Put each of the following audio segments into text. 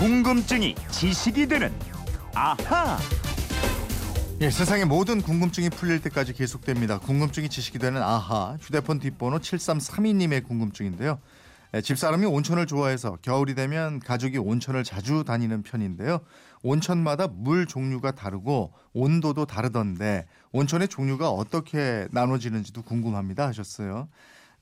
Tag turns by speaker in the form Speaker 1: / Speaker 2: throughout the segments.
Speaker 1: 궁금증이 지식이 되는 아하.
Speaker 2: 예, 세상의 모든 궁금증이 풀릴 때까지 계속됩니다. 궁금증이 지식이 되는 아하. 휴대폰 뒷번호 7332님의 궁금증인데요. 예, 집사람이 온천을 좋아해서 겨울이 되면 가족이 온천을 자주 다니는 편인데요. 온천마다 물 종류가 다르고 온도도 다르던데 온천의 종류가 어떻게 나눠지는지도 궁금합니다 하셨어요.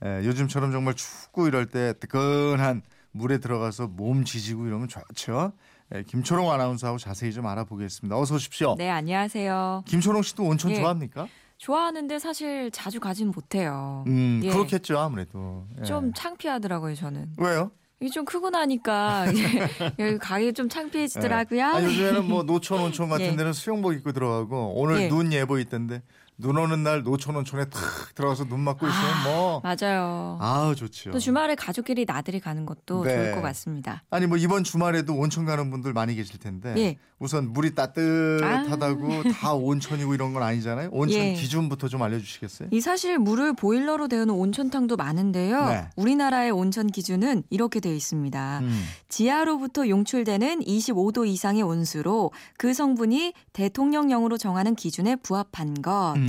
Speaker 2: 예, 요즘처럼 정말 춥고 이럴 때 뜨끈한 물에 들어가서 몸 지지고 이러면 좋죠. 예, 김초롱 아나운서하고 자세히 좀 알아보겠습니다. 어서 오십시오.
Speaker 3: 네, 안녕하세요.
Speaker 2: 김초롱 씨도 온천
Speaker 3: 예.
Speaker 2: 좋아합니까?
Speaker 3: 좋아하는데 사실 자주 가진 못해요.
Speaker 2: 음,
Speaker 3: 예.
Speaker 2: 그렇겠죠 아무래도. 예.
Speaker 3: 좀 창피하더라고요, 저는.
Speaker 2: 왜요?
Speaker 3: 이게 좀 크고 나니까 여기 가기 좀 창피해지더라고요.
Speaker 2: 아, 요즘에는 뭐 노천 온천 같은
Speaker 3: 예.
Speaker 2: 데는 수영복 입고 들어가고 오늘
Speaker 3: 예.
Speaker 2: 눈 예보 있던데 눈 오는 날 노천 온천에 탁 들어가서 눈 맞고 있으면 뭐
Speaker 3: 맞아요.
Speaker 2: 아우 좋죠.
Speaker 3: 또 주말에 가족끼리 나들이 가는 것도
Speaker 2: 네.
Speaker 3: 좋을 것 같습니다.
Speaker 2: 아니 뭐 이번 주말에도 온천 가는 분들 많이 계실 텐데
Speaker 3: 예.
Speaker 2: 우선 물이 따뜻하다고 다 온천이고 이런 건 아니잖아요. 온천
Speaker 3: 예.
Speaker 2: 기준부터 좀 알려주시겠어요?
Speaker 3: 이 사실 물을 보일러로 데우는 온천탕도 많은데요.
Speaker 2: 네.
Speaker 3: 우리나라의 온천 기준은 이렇게 되어 있습니다.
Speaker 2: 음.
Speaker 3: 지하로부터 용출되는 25도 이상의 온수로 그 성분이 대통령령으로 정하는 기준에 부합한 것.
Speaker 2: 음.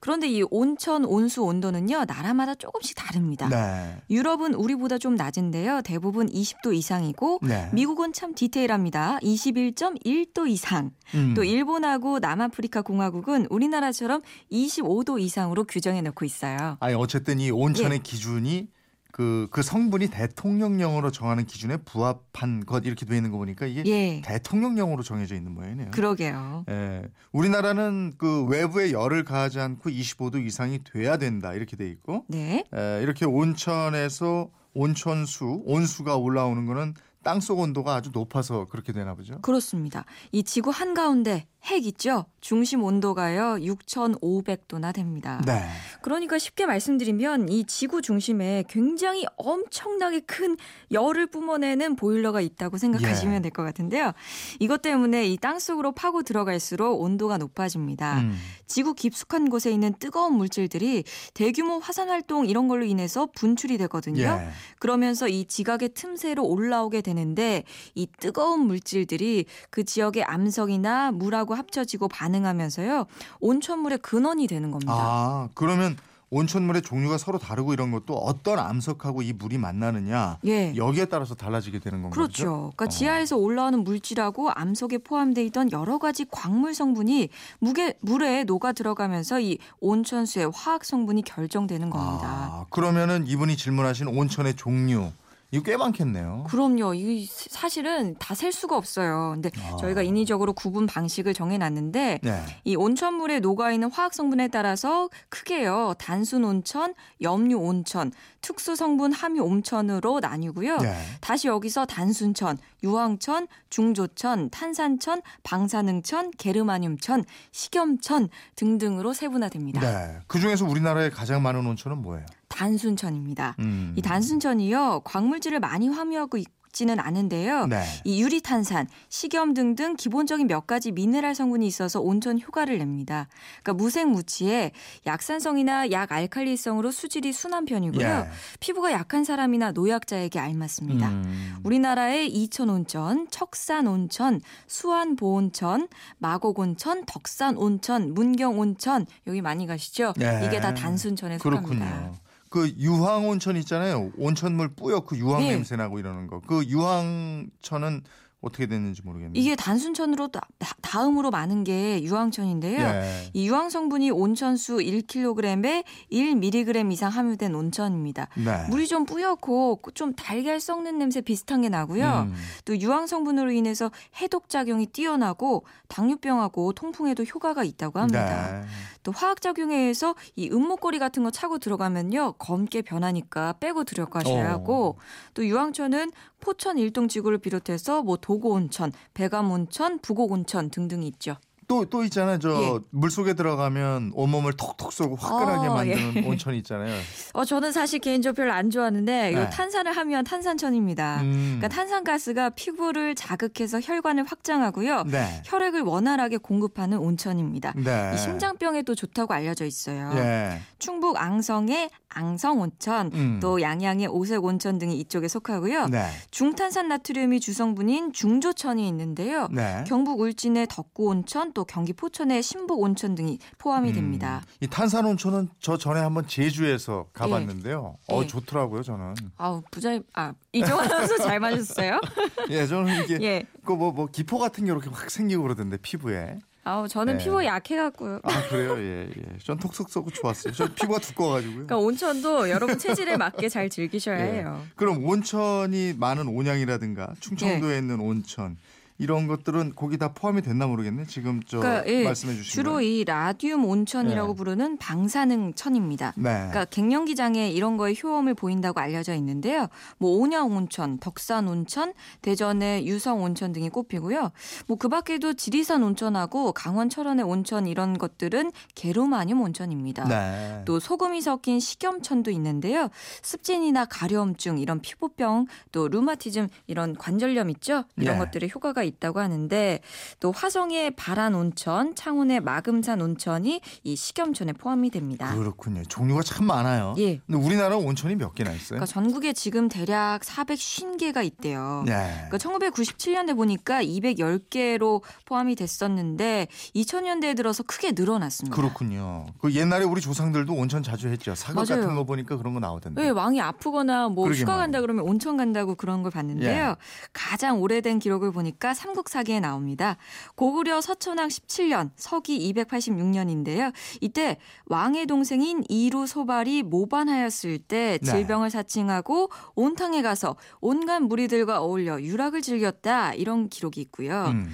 Speaker 3: 그런데 이 온천 온수 온도는요 나라마다 조금씩 다릅니다.
Speaker 2: 네.
Speaker 3: 유럽은 우리보다 좀 낮은데요. 대부분 20도 이상이고
Speaker 2: 네.
Speaker 3: 미국은 참 디테일합니다. 21.1도 이상.
Speaker 2: 음.
Speaker 3: 또 일본하고 남아프리카 공화국은 우리나라처럼 25도 이상으로 규정해 놓고 있어요.
Speaker 2: 아니 어쨌든 이 온천의
Speaker 3: 예.
Speaker 2: 기준이 그, 그 성분이 대통령령으로 정하는 기준에 부합한 것 이렇게 돼 있는 거 보니까 이게
Speaker 3: 예.
Speaker 2: 대통령령으로 정해져 있는 모양이네요.
Speaker 3: 그러게요.
Speaker 2: 예. 우리나라는 그 외부에 열을 가하지 않고 25도 이상이 돼야 된다 이렇게 돼 있고
Speaker 3: 네.
Speaker 2: 에, 이렇게 온천에서 온천수 온수가 올라오는 거는 땅속 온도가 아주 높아서 그렇게 되나 보죠.
Speaker 3: 그렇습니다. 이 지구 한가운데 핵 있죠? 중심 온도가요. 6,500도나 됩니다.
Speaker 2: 네.
Speaker 3: 그러니까 쉽게 말씀드리면 이 지구 중심에 굉장히 엄청나게 큰 열을 뿜어내는 보일러가 있다고 생각하시면
Speaker 2: 예.
Speaker 3: 될것 같은데요. 이것 때문에 이 땅속으로 파고 들어갈수록 온도가 높아집니다.
Speaker 2: 음.
Speaker 3: 지구 깊숙한 곳에 있는 뜨거운 물질들이 대규모 화산 활동 이런 걸로 인해서 분출이 되거든요.
Speaker 2: 예.
Speaker 3: 그러면서 이 지각의 틈새로 올라오게 되는데 이 뜨거운 물질들이 그 지역의 암석이나 물하고 합쳐지고 반응하면서요 온천물의 근원이 되는 겁니다.
Speaker 2: 아 그러면 온천물의 종류가 서로 다르고 이런 것도 어떤 암석하고 이 물이 만나느냐
Speaker 3: 예.
Speaker 2: 여기에 따라서 달라지게 되는 건가요?
Speaker 3: 그렇죠. 그러니까
Speaker 2: 어.
Speaker 3: 지하에서 올라오는 물질하고 암석에 포함되어 있던 여러 가지 광물 성분이 무게, 물에 녹아 들어가면서 이 온천수의 화학 성분이 결정되는 겁니다.
Speaker 2: 아, 그러면은 이분이 질문하신 온천의 종류 이거 꽤 많겠네요.
Speaker 3: 그럼요. 이 사실은 다 셀 수가 없어요. 근데
Speaker 2: 아.
Speaker 3: 저희가 인위적으로 구분 방식을 정해놨는데
Speaker 2: 네.
Speaker 3: 이 온천물에 녹아 있는 화학 성분에 따라서 크게요. 단순 온천, 염류 온천, 특수 성분 함유 온천으로 나뉘고요.
Speaker 2: 네.
Speaker 3: 다시 여기서 단순천, 유황천, 중조천, 탄산천, 방사능천, 게르마늄천, 식염천 등등으로 세분화됩니다.
Speaker 2: 네. 그 중에서 우리나라에 가장 많은 온천은 뭐예요?
Speaker 3: 단순천입니다.
Speaker 2: 음.
Speaker 3: 이 단순천이요. 광물질을 많이 함유하고 있지는 않은데요.
Speaker 2: 네.
Speaker 3: 이 유리탄산, 식염 등등 기본적인 몇 가지 미네랄 성분이 있어서 온천 효과를 냅니다. 그러니까 무색무취에 약산성이나 약 알칼리성으로 수질이 순한 편이고요.
Speaker 2: 예.
Speaker 3: 피부가 약한 사람이나 노약자에게 알맞습니다.
Speaker 2: 음.
Speaker 3: 우리나라의 이천 온천, 척산 온천, 수안 보온천, 마곡 온천, 덕산 온천, 문경 온천 여기 많이 가시죠?
Speaker 2: 예.
Speaker 3: 이게 다 단순천에 속합니다.
Speaker 2: 그렇군요. 그 유황 온천 있잖아요. 온천물 뿌옇고 유황
Speaker 3: 예.
Speaker 2: 냄새 나고 이러는 거. 그 유황천은 어떻게 됐는지 모르겠네요.
Speaker 3: 이게 단순천으로 다, 다음으로 많은 게 유황천인데요.
Speaker 2: 예.
Speaker 3: 이 유황 성분이 온천수 1kg에 1mg 이상 함유된 온천입니다.
Speaker 2: 네.
Speaker 3: 물이 좀 뿌옇고 좀 달걀 썩는 냄새 비슷한 게 나고요.
Speaker 2: 음.
Speaker 3: 또 유황 성분으로 인해서 해독 작용이 뛰어나고 당뇨병하고 통풍에도 효과가 있다고 합니다.
Speaker 2: 네.
Speaker 3: 또 화학 작용에 의해서 이 은목걸이 같은 거 차고 들어가면요 검게 변하니까 빼고 들어가셔야
Speaker 2: 어.
Speaker 3: 하고 또 유황천은 포천 일동 지구를 비롯해서 뭐 도고 온천, 백암 온천, 부곡 온천 등등이 있죠.
Speaker 2: 또 또 있잖아요. 저
Speaker 3: 예.
Speaker 2: 물속에 들어가면 온몸을 톡톡 쏘고 화끈하게
Speaker 3: 어,
Speaker 2: 만드는
Speaker 3: 예.
Speaker 2: 온천이 있잖아요.
Speaker 3: 어, 저는 사실 개인적으로 별로 안 좋아하는데
Speaker 2: 네.
Speaker 3: 요 탄산을 하면 탄산천입니다.
Speaker 2: 음.
Speaker 3: 그러니까 탄산가스가 피부를 자극해서 혈관을 확장하고요.
Speaker 2: 네.
Speaker 3: 혈액을 원활하게 공급하는 온천입니다.
Speaker 2: 네.
Speaker 3: 이 심장병에도 좋다고 알려져 있어요.
Speaker 2: 예.
Speaker 3: 충북 앙성의 앙성 온천,
Speaker 2: 음.
Speaker 3: 또 양양의 오색 온천 등이 이쪽에 속하고요.
Speaker 2: 네.
Speaker 3: 중탄산 나트륨이 주성분인 중조천이 있는데요.
Speaker 2: 네.
Speaker 3: 경북 울진의 덕구 온천, 또 경기 포천의 신복 온천 등이 포함이 됩니다.
Speaker 2: 이 탄산 온천은 저 전에 한번 제주에서 가봤는데요. 어
Speaker 3: 예.
Speaker 2: 좋더라고요 저는.
Speaker 3: 아우 부자 아 이종환 선수 잘 맞으셨어요?
Speaker 2: 예, 저는 이게
Speaker 3: 예.
Speaker 2: 그뭐 뭐 기포 같은 게 이렇게 확 생기고 그러던데 피부에.
Speaker 3: 아우 저는
Speaker 2: 네.
Speaker 3: 피부 약해갖고요.
Speaker 2: 아 그래요, 예, 예. 전 톡톡 쏘고 좋았어요. 저 피부가 두꺼워가지고요.
Speaker 3: 그러니까 온천도 여러분 체질에 맞게 잘 즐기셔야
Speaker 2: 예.
Speaker 3: 해요.
Speaker 2: 그럼 온천이 많은 온양이라든가 충청도에
Speaker 3: 예.
Speaker 2: 있는 온천 이런 것들은 거기 다 포함이 됐나 모르겠네. 지금 저
Speaker 3: 그러니까, 예,
Speaker 2: 말씀해 주신
Speaker 3: 주로
Speaker 2: 거.
Speaker 3: 이 라듐 온천이라고
Speaker 2: 네.
Speaker 3: 부르는 방사능 천입니다.
Speaker 2: 네.
Speaker 3: 그러니까 갱년기장에 이런 거에 효험을 보인다고 알려져 있는데요. 뭐 온양 온천, 덕산 온천, 대전의 유성 온천 등이 꼽히고요. 뭐 그 밖에도 지리산 온천하고 강원 철원의 온천 이런 것들은 게르마늄 온천입니다.
Speaker 2: 네.
Speaker 3: 또 소금이 섞인 식염천도 있는데요. 습진이나 가려움증 이런 피부병 또 루마티즘 이런 관절염 있죠? 이런
Speaker 2: 예.
Speaker 3: 것들에 효과가 있다고 하는데 또 화성의 바란 온천, 창원의 마금산 온천이 이 식염천에 포함이 됩니다.
Speaker 2: 그렇군요. 종류가 참 많아요.
Speaker 3: 예.
Speaker 2: 근데 우리나라 온천이 몇 개나 있어요?
Speaker 3: 그러니까 전국에 지금 대략 450개가 있대요.
Speaker 2: 네.
Speaker 3: 그러니까 1997년대 보니까 210개로 포함이 됐었는데 2000년대에 들어서 크게 늘어났습니다.
Speaker 2: 그렇군요. 그 옛날에 우리 조상들도 온천 자주 했죠. 사극
Speaker 3: 맞아요.
Speaker 2: 같은 거 보니까 그런 거 나오던데.
Speaker 3: 왜 왕이 아프거나 뭐 휴가
Speaker 2: 말이에요.
Speaker 3: 간다 그러면 온천 간다고 그런 걸 봤는데요.
Speaker 2: 예.
Speaker 3: 가장 오래된 기록을 보니까 삼국사기에 나옵니다. 고구려 서천왕 17년, 서기 286년인데요. 이때 왕의 동생인 이루 소발이 모반하였을 때
Speaker 2: 네.
Speaker 3: 질병을 사칭하고 온탕에 가서 온갖 무리들과 어울려 유락을 즐겼다 이런 기록이 있고요.
Speaker 2: 음.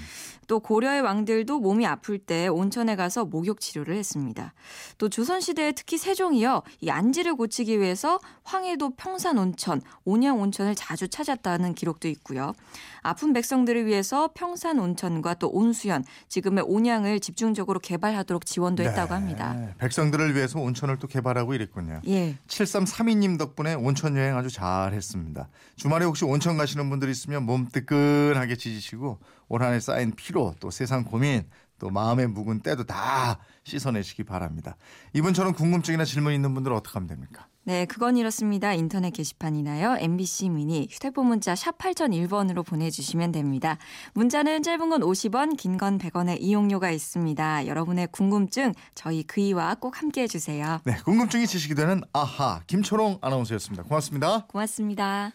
Speaker 3: 또 고려의 왕들도 몸이 아플 때 온천에 가서 목욕 치료를 했습니다. 또 조선시대에 특히 세종이요. 이 안지를 고치기 위해서 황해도 평산 온천, 온양 온천을 자주 찾았다는 기록도 있고요. 아픈 백성들을 위해서 평산 온천과 또 온수연, 지금의 온양을 집중적으로 개발하도록 지원도 했다고
Speaker 2: 네.
Speaker 3: 합니다.
Speaker 2: 백성들을 위해서 온천을 또 개발하고 이랬군요.
Speaker 3: 예.
Speaker 2: 7332님 덕분에 온천 여행 아주 잘 했습니다. 주말에 혹시 온천 가시는 분들 있으면 몸 뜨끈하게 지지시고 올 한해 쌓인 피로 또 세상 고민 또 마음에 묵은 때도 다 씻어내시기 바랍니다. 이분처럼 궁금증이나 질문 있는 분들은 어떻게 하면 됩니까?
Speaker 3: 네, 그건 이렇습니다. 인터넷 게시판이나요. MBC 미니 휴대폰 문자 샵 8001번으로 보내주시면 됩니다. 문자는 짧은 건 50원, 긴 건 100원의 이용료가 있습니다. 여러분의 궁금증 저희 그이와 꼭 함께해 주세요.
Speaker 2: 네, 궁금증이 지식이 되는 아하 김초롱 아나운서였습니다. 고맙습니다.
Speaker 3: 고맙습니다.